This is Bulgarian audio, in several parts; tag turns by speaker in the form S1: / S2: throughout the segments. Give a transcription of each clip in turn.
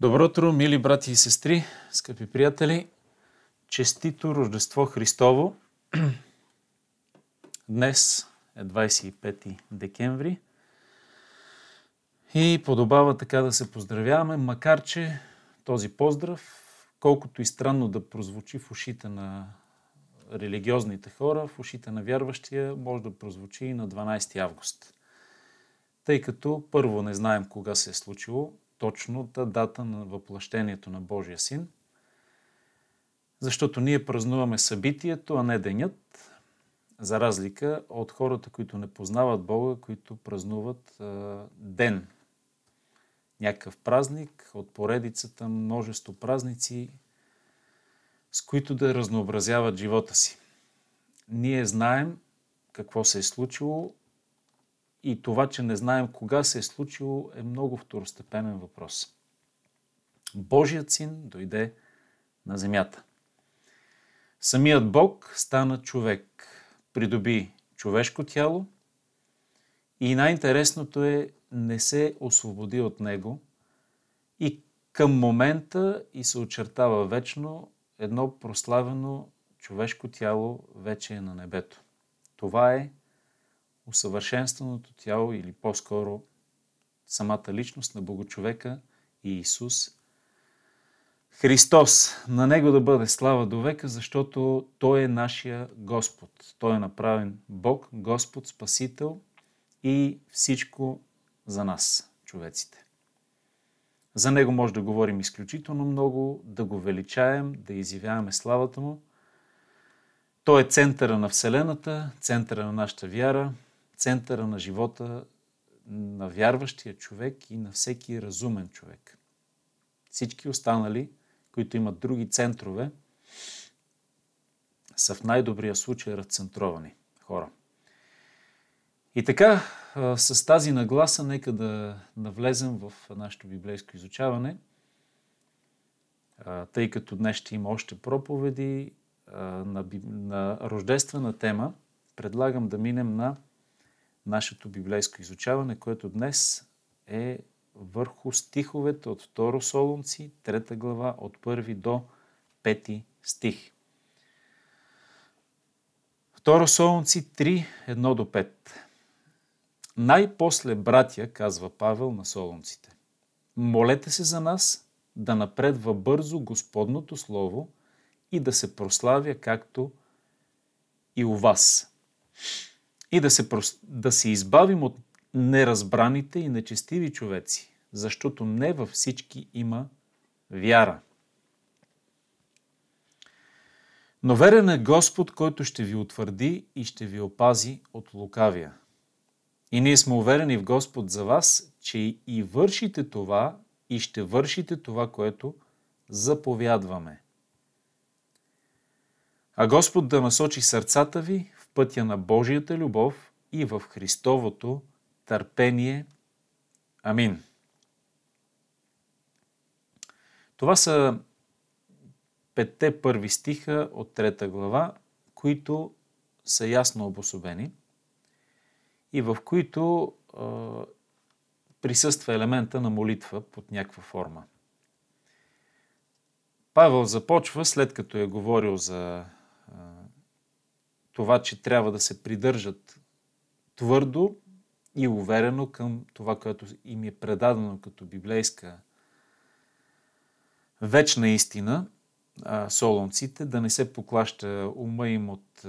S1: Добро утро, мили брати и сестри, скъпи приятели! Честито Рождество Христово! Днес е 25 декември и подобава така да се поздравяваме, макар че този поздрав, колкото и странно да прозвучи в ушите на религиозните хора, в ушите на вярващия, може да прозвучи и на 12 август. Тъй като първо не знаем кога се е случило, точната дата на въплъщението на Божия син, защото ние празнуваме събитието, а не денят, за разлика от хората, които не познават Бога, които празнуват а, ден. Някакъв празник от поредицата множество празници, с които да разнообразяват живота си. Ние знаем какво се е случило и това, че не знаем кога се е случило, е много второстепенен въпрос. Божият син дойде на земята. Самият Бог стана човек, придоби човешко тяло и най-интересното е, не се освободи от него и към момента и се очертава вечно едно прославено човешко тяло вече е на небето. Това е усъвършенственото тяло или по-скоро самата личност на Богочовека и Исус. Христос, на Него да бъде слава до века, защото Той е нашия Господ. Той е направен Бог, Господ, Спасител и всичко за нас, човеците. За Него може да говорим изключително много, да го величаем, да изявяваме славата Му. Той е центъра на Вселената, центъра на нашата вяра, центъра на живота на вярващия човек и на всеки разумен човек. Всички останали, които имат други центрове, са в най-добрия случай разцентровани хора. И така, с тази нагласа, нека да навлезем в нашето библейско изучаване, тъй като днес ще има още проповеди на, на рождествена тема, предлагам да минем на нашето библейско изучаване, което днес е върху стиховете от 2 Солунци, 3 глава, от 1 до 5 стих. 2 Солунци 3, 1 до 5. Най-после, братя, казва Павел на солунците, молете се за нас да напредва бързо Господното Слово и да се прославя както и у вас и да се, да се избавим от неразбраните и нечестиви човеци, защото не във всички има вяра. Но верен е Господ, който ще ви утвърди и ще ви опази от лукавия. И ние сме уверени в Господ за вас, че и вършите това, и ще вършите това, което заповядваме. А Господ да насочи сърцата ви пътя на Божията любов и в Христовото търпение. Амин. Това са петте първи стиха от трета глава, които са ясно обособени и в които е, присъства елемента на молитва под някаква форма. Павел започва, след като е говорил за това, че трябва да се придържат твърдо и уверено към това, което им е предадено като библейска вечна истина, солонците, да не се поклаща ума им от,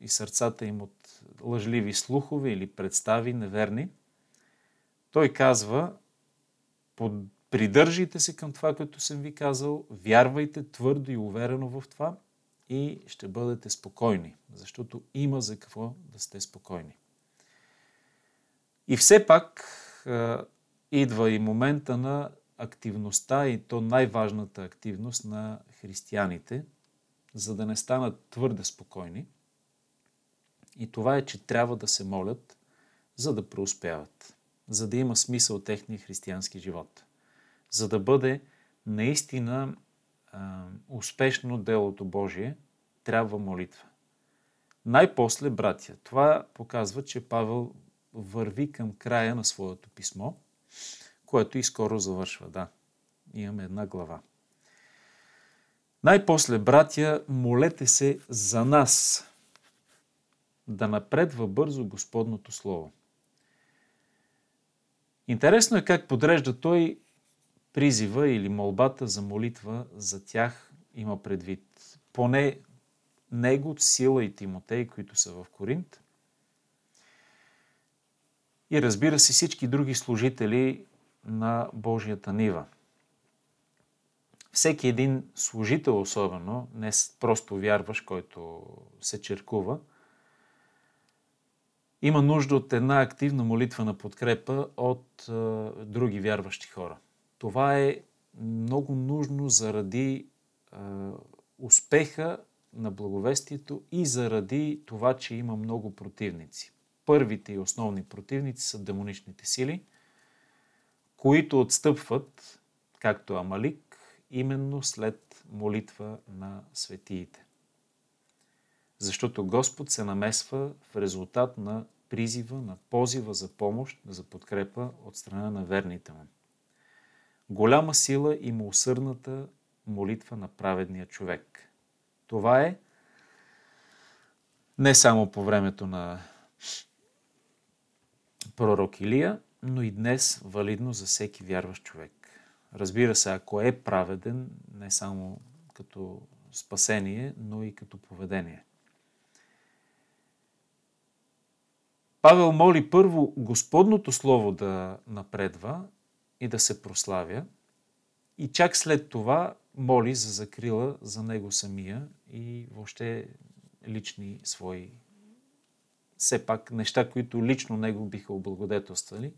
S1: и сърцата им от лъжливи слухове или представи неверни. Той казва, придържайте се към това, което съм ви казал, вярвайте твърдо и уверено в това – и ще бъдете спокойни, защото има за какво да сте спокойни. И все пак идва и момента на активността и то най-важната активност на християните, за да не станат твърде спокойни. И това е, че трябва да се молят, за да преуспяват, за да има смисъл техния християнски живот, за да бъде наистина успешно делото Божие, трябва молитва. Най-после, братя, това показва, че Павел върви към края на своето писмо, което и скоро завършва. Да, Имаме една глава. Най-после, братя, молете се за нас, да напредва бързо Господното Слово. Интересно е как подрежда той призива или молбата за молитва за тях има предвид. Поне него, Сила и Тимотей, които са в Коринт. И разбира се всички други служители на Божията нива. Всеки един служител особено, не просто вярваш, който се черкува, има нужда от една активна молитва на подкрепа от е, други вярващи хора. Това е много нужно заради е, успеха на благовестието и заради това, че има много противници. Първите и основни противници са демоничните сили, които отстъпват, както Амалик, именно след молитва на светиите. Защото Господ се намесва в резултат на призива, на позива за помощ, за подкрепа от страна на верните му. Голяма сила има усърдната молитва на праведния човек. Това е не само по времето на пророк Илия, но и днес валидно за всеки вярващ човек. Разбира се, ако е праведен, не само като спасение, но и като поведение. Павел моли първо Господното Слово да напредва и да се прославя, и чак след това моли за закрила за него самия и въобще лични свои все пак неща, които лично него биха облагодетелствали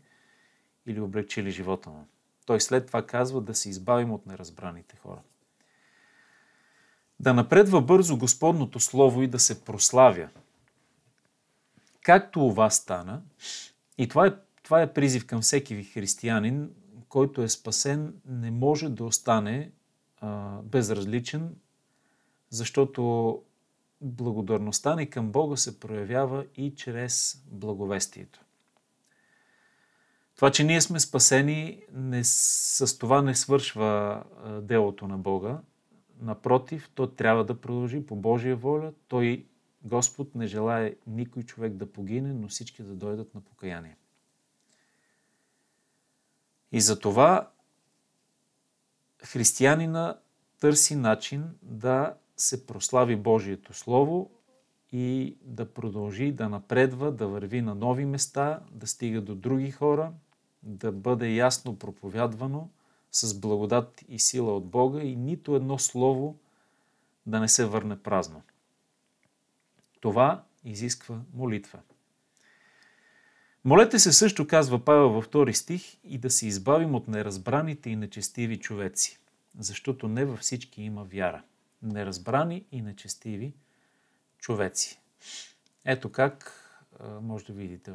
S1: или облегчили живота му. Той след това казва да се избавим от неразбраните хора. Да напредва бързо Господното Слово и да се прославя. Както вас стана, и това е, това е призив към всеки християнин, който е спасен, не може да остане а, безразличен, защото благодарността ни към Бога се проявява и чрез благовестието. Това, че ние сме спасени, не, с това не свършва делото на Бога. Напротив, то трябва да продължи по Божия воля. Той, Господ, не желая никой човек да погине, но всички да дойдат на покаяние. И за това християнина търси начин да се прослави Божието Слово и да продължи да напредва, да върви на нови места, да стига до други хора, да бъде ясно проповядвано с благодат и сила от Бога и нито едно слово да не се върне празно. Това изисква молитва. Молете се също, казва Павел във втори стих, и да се избавим от неразбраните и нечестиви човеци, защото не във всички има вяра. Неразбрани и нечестиви човеци. Ето как може да видите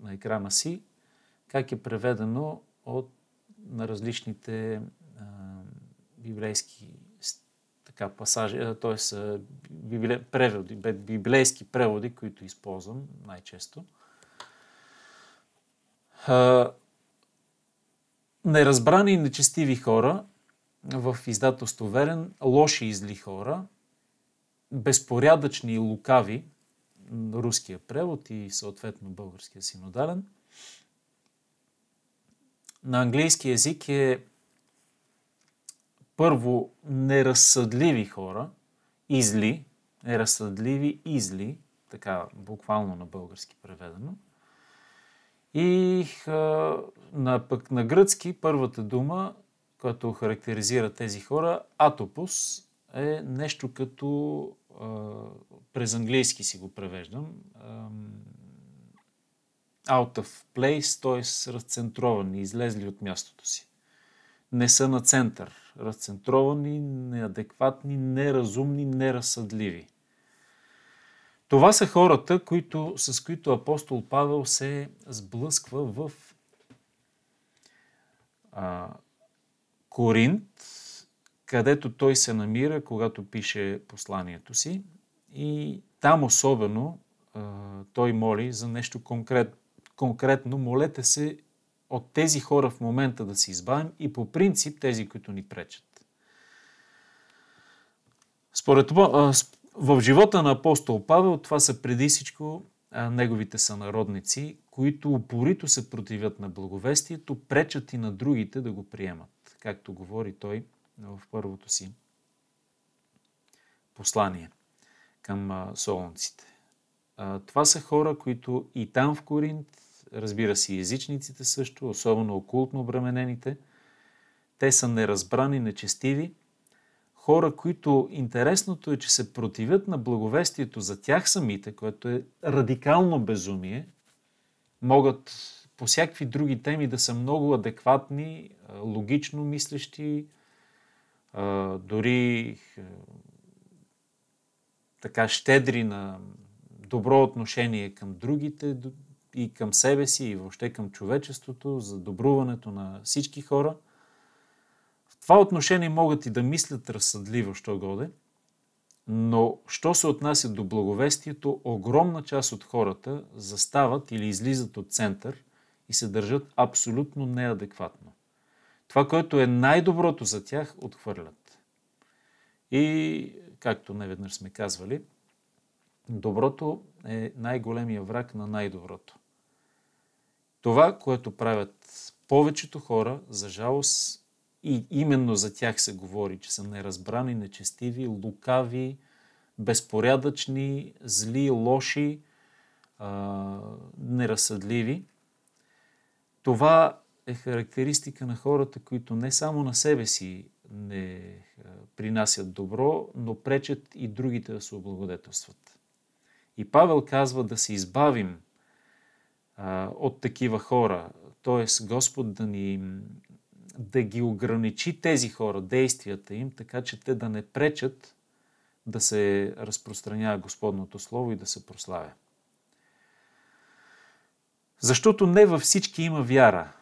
S1: на екрана си как е преведено от, на различните а, библейски така, пасажи, т.е. преводи, библейски преводи, които използвам най-често. Неразбрани и нечестиви хора в издателство Верен, лоши и зли хора, безпорядъчни и лукави, руския превод и съответно българския синодален – на английски язик е първо неразсъдливи хора, изли, неразсъдливи изли, така буквално на български преведено. И на, пък на гръцки първата дума, която характеризира тези хора, атопус, е нещо като през английски си го превеждам out of place, т.е. разцентровани, излезли от мястото си. Не са на център, разцентровани, неадекватни, неразумни, неразсъдливи. Това са хората, които, с които апостол Павел се сблъсква в а, Коринт, където той се намира, когато пише посланието си. И там особено а, той моли за нещо конкретно конкретно, молете се от тези хора в момента да се избавим и по принцип тези, които ни пречат. Според в живота на апостол Павел това са преди всичко неговите сънародници, които упорито се противят на благовестието, пречат и на другите да го приемат, както говори той в първото си послание към солонците. Това са хора, които и там в Коринт, разбира се, езичниците също, особено окултно обременените, те са неразбрани, нечестиви, хора, които интересното е, че се противят на благовестието за тях самите, което е радикално безумие, могат по всякакви други теми да са много адекватни, логично мислещи, дори така щедри на добро отношение към другите и към себе си и въобще към човечеството, за добруването на всички хора. Това отношение могат и да мислят разсъдливо, що годе, но що се отнася до благовестието, огромна част от хората застават или излизат от център и се държат абсолютно неадекватно. Това, което е най-доброто за тях, отхвърлят. И, както неведнъж сме казвали, доброто е най-големия враг на най-доброто. Това, което правят повечето хора, за жалост, и именно за тях се говори, че са неразбрани, нечестиви, лукави, безпорядъчни, зли, лоши, а, неразсъдливи. Това е характеристика на хората, които не само на себе си не принасят добро, но пречат и другите да се облагодетелстват. И Павел казва да се избавим а, от такива хора, т.е. Господ да ни да ги ограничи тези хора, действията им, така че те да не пречат да се разпространява Господното Слово и да се прославя. Защото не във всички има вяра.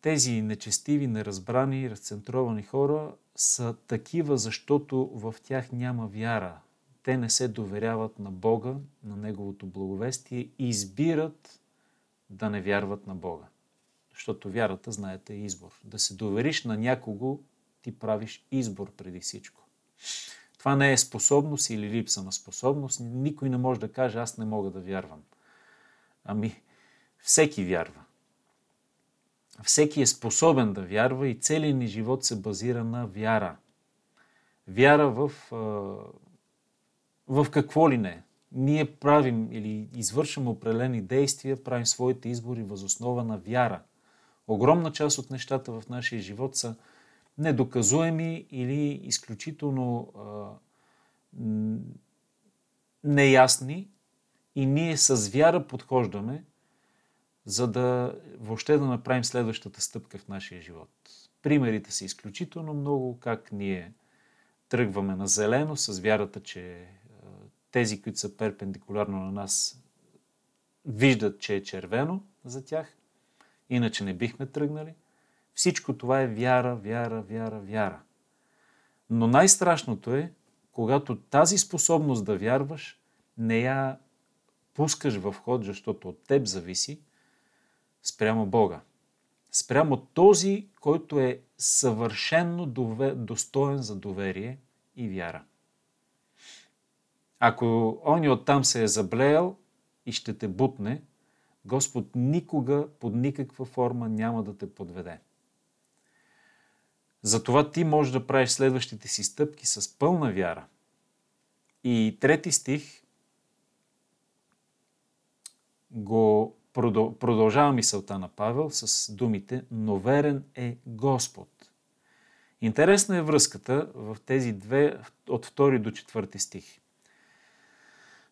S1: Тези нечестиви, неразбрани, разцентровани хора са такива, защото в тях няма вяра. Те не се доверяват на Бога, на Неговото благовестие и избират да не вярват на Бога. Защото вярата, знаете, е избор. Да се довериш на някого, ти правиш избор преди всичко. Това не е способност или липса на способност. Никой не може да каже, аз не мога да вярвам. Ами, всеки вярва. Всеки е способен да вярва и целият ни живот се базира на вяра. Вяра в, в какво ли не. Ние правим или извършваме определени действия, правим своите избори възоснова на вяра. Огромна част от нещата в нашия живот са недоказуеми или изключително а, неясни и ние с вяра подхождаме, за да въобще да направим следващата стъпка в нашия живот. Примерите са изключително много, как ние тръгваме на зелено с вярата, че тези, които са перпендикулярно на нас, виждат, че е червено за тях, иначе не бихме тръгнали. Всичко това е вяра, вяра, вяра, вяра. Но най-страшното е, когато тази способност да вярваш не я пускаш в ход, защото от теб зависи, спрямо Бога. Спрямо този, който е съвършенно достоен за доверие и вяра. Ако он оттам се е заблеял и ще те бутне, Господ никога под никаква форма няма да те подведе. Затова ти можеш да правиш следващите си стъпки с пълна вяра. И трети стих го продължава мисълта на Павел с думите «Но верен е Господ». Интересна е връзката в тези две от 2 до 4 стих.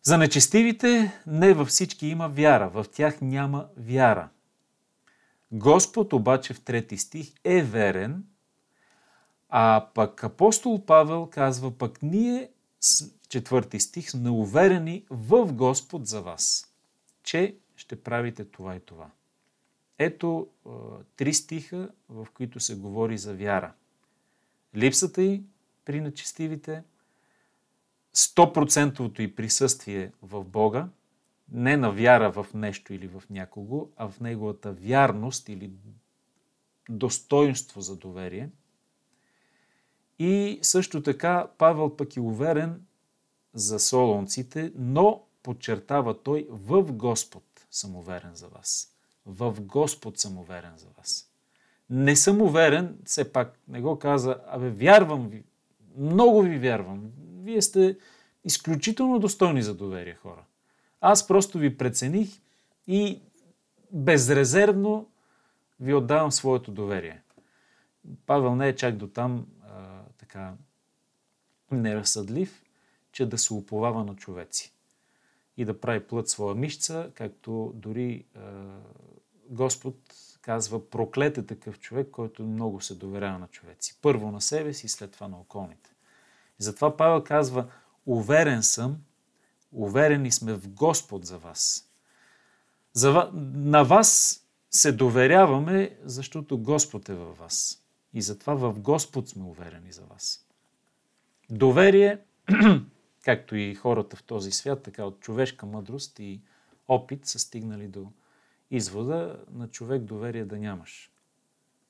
S1: За нечестивите не във всички има вяра, в тях няма вяра. Господ обаче в трети стих е верен, а пък апостол Павел казва, пък ние, четвърти стих, сме уверени в Господ за вас, че ще правите това и това. Ето три стиха, в които се говори за вяра. Липсата й при нечестивите, 100% и присъствие в Бога, не на вяра в нещо или в някого, а в неговата вярност или достоинство за доверие. И също така Павел пък е уверен за солонците, но подчертава той в Господ съм уверен за вас. В Господ съм уверен за вас. Не съм уверен, все пак не го каза, абе вярвам ви, много ви вярвам. Вие сте изключително достойни за доверие хора. Аз просто ви прецених и безрезервно ви отдавам своето доверие. Павел не е чак до там а, така неразсъдлив, че да се уповава на човеци и да прави плът своя мишца, както дори а, Господ казва, проклет е такъв човек, който много се доверява на човеци. Първо на себе си, след това на околните. И затова Павел казва, уверен съм, уверени сме в Господ за вас. За, на вас се доверяваме, защото Господ е във вас. И затова в Господ сме уверени за вас. Доверие, както и хората в този свят, така от човешка мъдрост и опит са стигнали до извода на човек доверие да нямаш.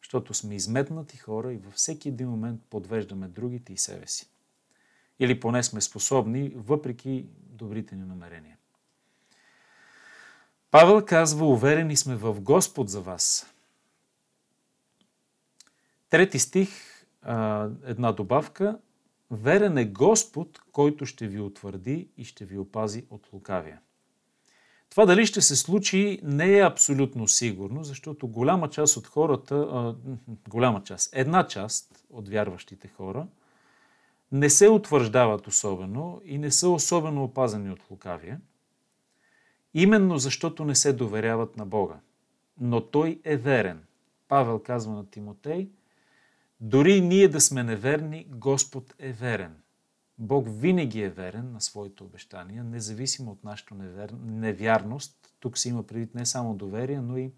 S1: Защото сме изметнати хора и във всеки един момент подвеждаме другите и себе си. Или поне сме способни, въпреки добрите ни намерения. Павел казва, уверени сме в Господ за вас. Трети стих, една добавка. Верен е Господ, който ще ви утвърди и ще ви опази от лукавия. Това дали ще се случи не е абсолютно сигурно, защото голяма част от хората, голяма част, една част от вярващите хора не се утвърждават особено и не са особено опазени от лукавия, именно защото не се доверяват на Бога. Но Той е верен. Павел казва на Тимотей, дори ние да сме неверни, Господ е верен. Бог винаги е верен на своите обещания, независимо от нашата невер... невярност. Тук се има предвид не само доверие, но и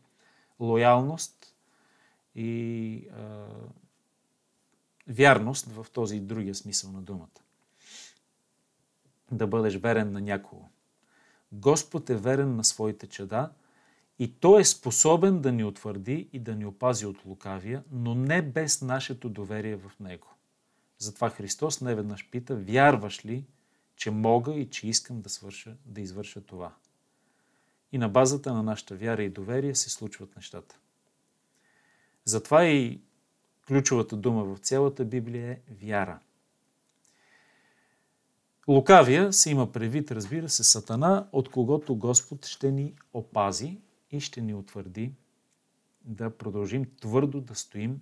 S1: лоялност и а, вярност в този другия смисъл на думата. Да бъдеш верен на някого. Господ е верен на своите чада и Той е способен да ни утвърди и да ни опази от лукавия, но не без нашето доверие в Него. Затова Христос не веднъж пита, вярваш ли, че мога и че искам да, свърша, да извърша това? И на базата на нашата вяра и доверие се случват нещата. Затова и ключовата дума в цялата Библия е вяра. Лукавия се има предвид, разбира се, Сатана, от когото Господ ще ни опази и ще ни утвърди да продължим твърдо да стоим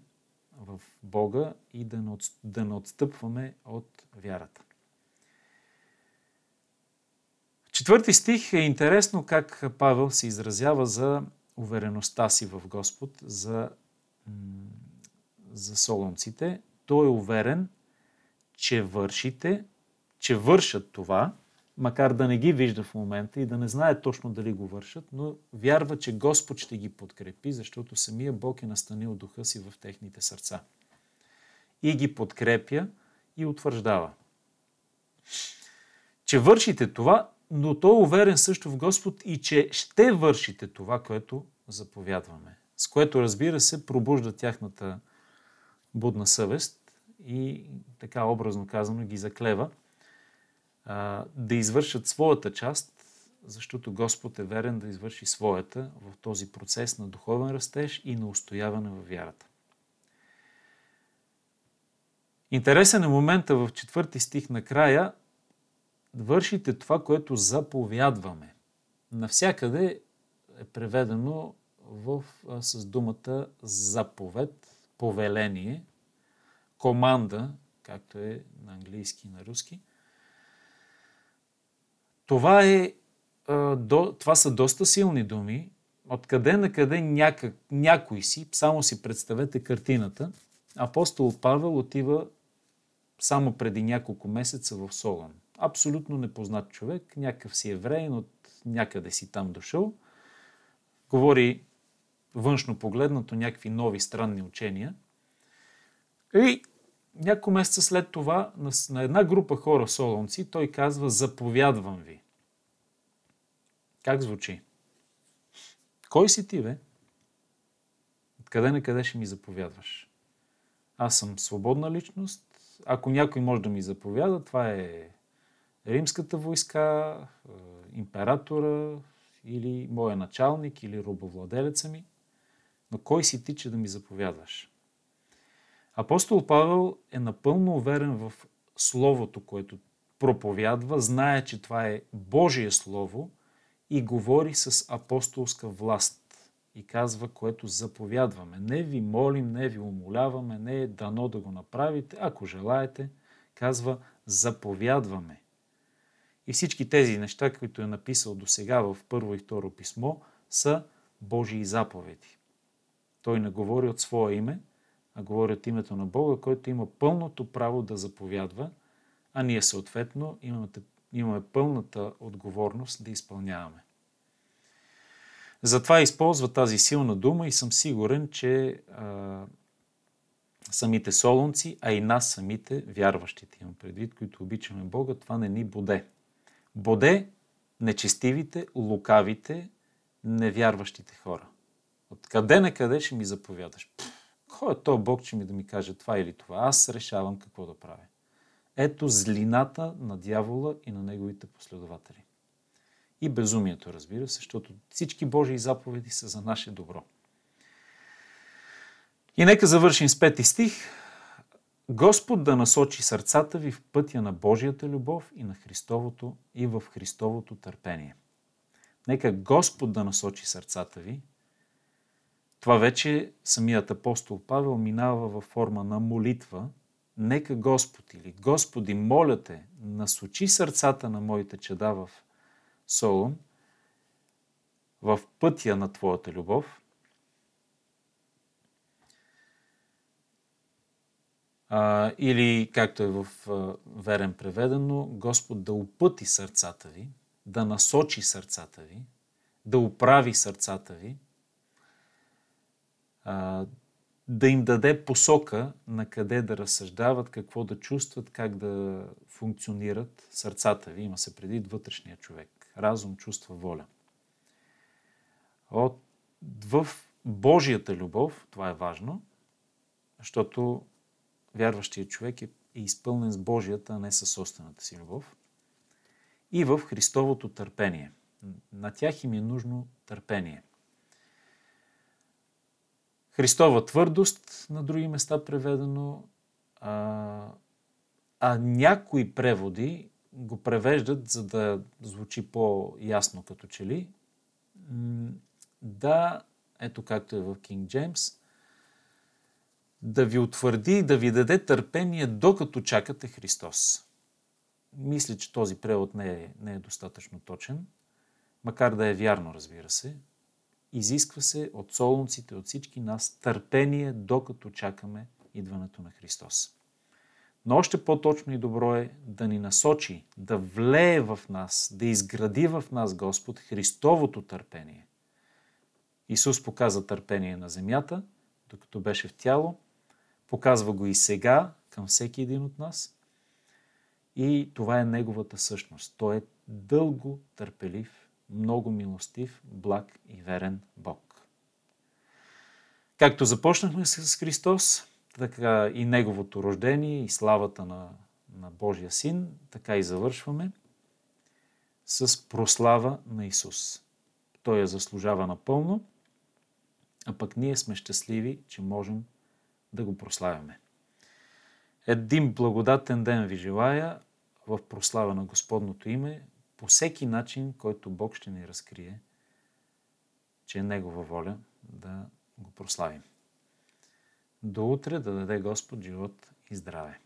S1: в Бога и да не, да не отстъпваме от вярата. Четвърти стих е интересно как Павел се изразява за увереността си в Господ, за, за солонците. Той е уверен, че вършите, че вършат това, макар да не ги вижда в момента и да не знае точно дали го вършат, но вярва, че Господ ще ги подкрепи, защото самия Бог е настанил духа си в техните сърца. И ги подкрепя и утвърждава. Че вършите това, но той е уверен също в Господ и че ще вършите това, което заповядваме. С което, разбира се, пробужда тяхната будна съвест и така образно казано ги заклева – да извършат своята част, защото Господ е верен да извърши своята в този процес на духовен растеж и на устояване в вярата. Интересен е момента в четвърти стих накрая. Вършите това, което заповядваме. Навсякъде е преведено в, с думата заповед, повеление, команда, както е на английски и на руски. Това, е, това са доста силни думи. Откъде на къде някак, някой си, само си представете картината, апостол Павел отива само преди няколко месеца в Солон. Абсолютно непознат човек, някакъв си евреин, от някъде си там дошъл. Говори външно погледнато някакви нови странни учения. И няколко месеца след това на, на една група хора солонци той казва заповядвам ви. Как звучи? Кой си ти, бе? Къде на къде ще ми заповядваш? Аз съм свободна личност. Ако някой може да ми заповяда, това е римската войска, е, императора или моя началник или робовладелеца ми. Но кой си ти, че да ми заповядваш? Апостол Павел е напълно уверен в Словото, което проповядва, знае, че това е Божие Слово и говори с апостолска власт и казва, което заповядваме. Не ви молим, не ви умоляваме, не е дано да го направите. Ако желаете, казва, заповядваме. И всички тези неща, които е написал до сега в първо и второ писмо, са Божии заповеди. Той не говори от своя име, а говори от името на Бога, който има пълното право да заповядва, а ние съответно имаме, имаме пълната отговорност да изпълняваме. Затова използва тази силна дума и съм сигурен, че а, самите солунци, а и нас самите, вярващите имам предвид, които обичаме Бога, това не ни боде. Боде нечестивите, лукавите, невярващите хора. От къде на къде ще ми заповядаш? кой е то Бог, че ми да ми каже това или това? Аз решавам какво да правя. Ето злината на дявола и на неговите последователи. И безумието, разбира се, защото всички Божии заповеди са за наше добро. И нека завършим с пети стих. Господ да насочи сърцата ви в пътя на Божията любов и на Христовото и в Христовото търпение. Нека Господ да насочи сърцата ви. Това вече самият апостол Павел минава във форма на молитва. Нека Господ или Господи, моля те, насочи сърцата на моите чеда в Солон, в пътя на Твоята любов, а, или, както е в а, верен преведено, Господ да опъти сърцата ви, да насочи сърцата ви, да управи сърцата ви, а, да им даде посока на къде да разсъждават, какво да чувстват, как да функционират сърцата ви. Има се преди вътрешния човек разум, чувства, воля. От, в Божията любов, това е важно, защото вярващият човек е, е изпълнен с Божията, а не със собствената си любов. И в Христовото търпение. На тях им е нужно търпение. Христова твърдост, на други места преведено, а, а някои преводи го превеждат, за да звучи по-ясно като че ли. Да, ето както е в Кинг Джеймс, да ви утвърди, да ви даде търпение, докато чакате Христос. Мисля, че този превод не е, не е достатъчно точен, макар да е вярно, разбира се. Изисква се от солунците, от всички нас търпение, докато чакаме идването на Христос. Но още по-точно и добро е да ни насочи, да влее в нас, да изгради в нас Господ Христовото търпение. Исус показа търпение на земята, докато беше в тяло, показва го и сега към всеки един от нас. И това е Неговата същност. Той е дълго търпелив, много милостив, благ и верен Бог. Както започнахме с Христос, така и неговото рождение и славата на, на Божия син, така и завършваме с прослава на Исус. Той я заслужава напълно, а пък ние сме щастливи, че можем да го прославяме. Един благодатен ден ви желая в прослава на Господното име, по всеки начин, който Бог ще ни разкрие, че е Негова воля да го прославим. До утре да даде Господ живот и здраве.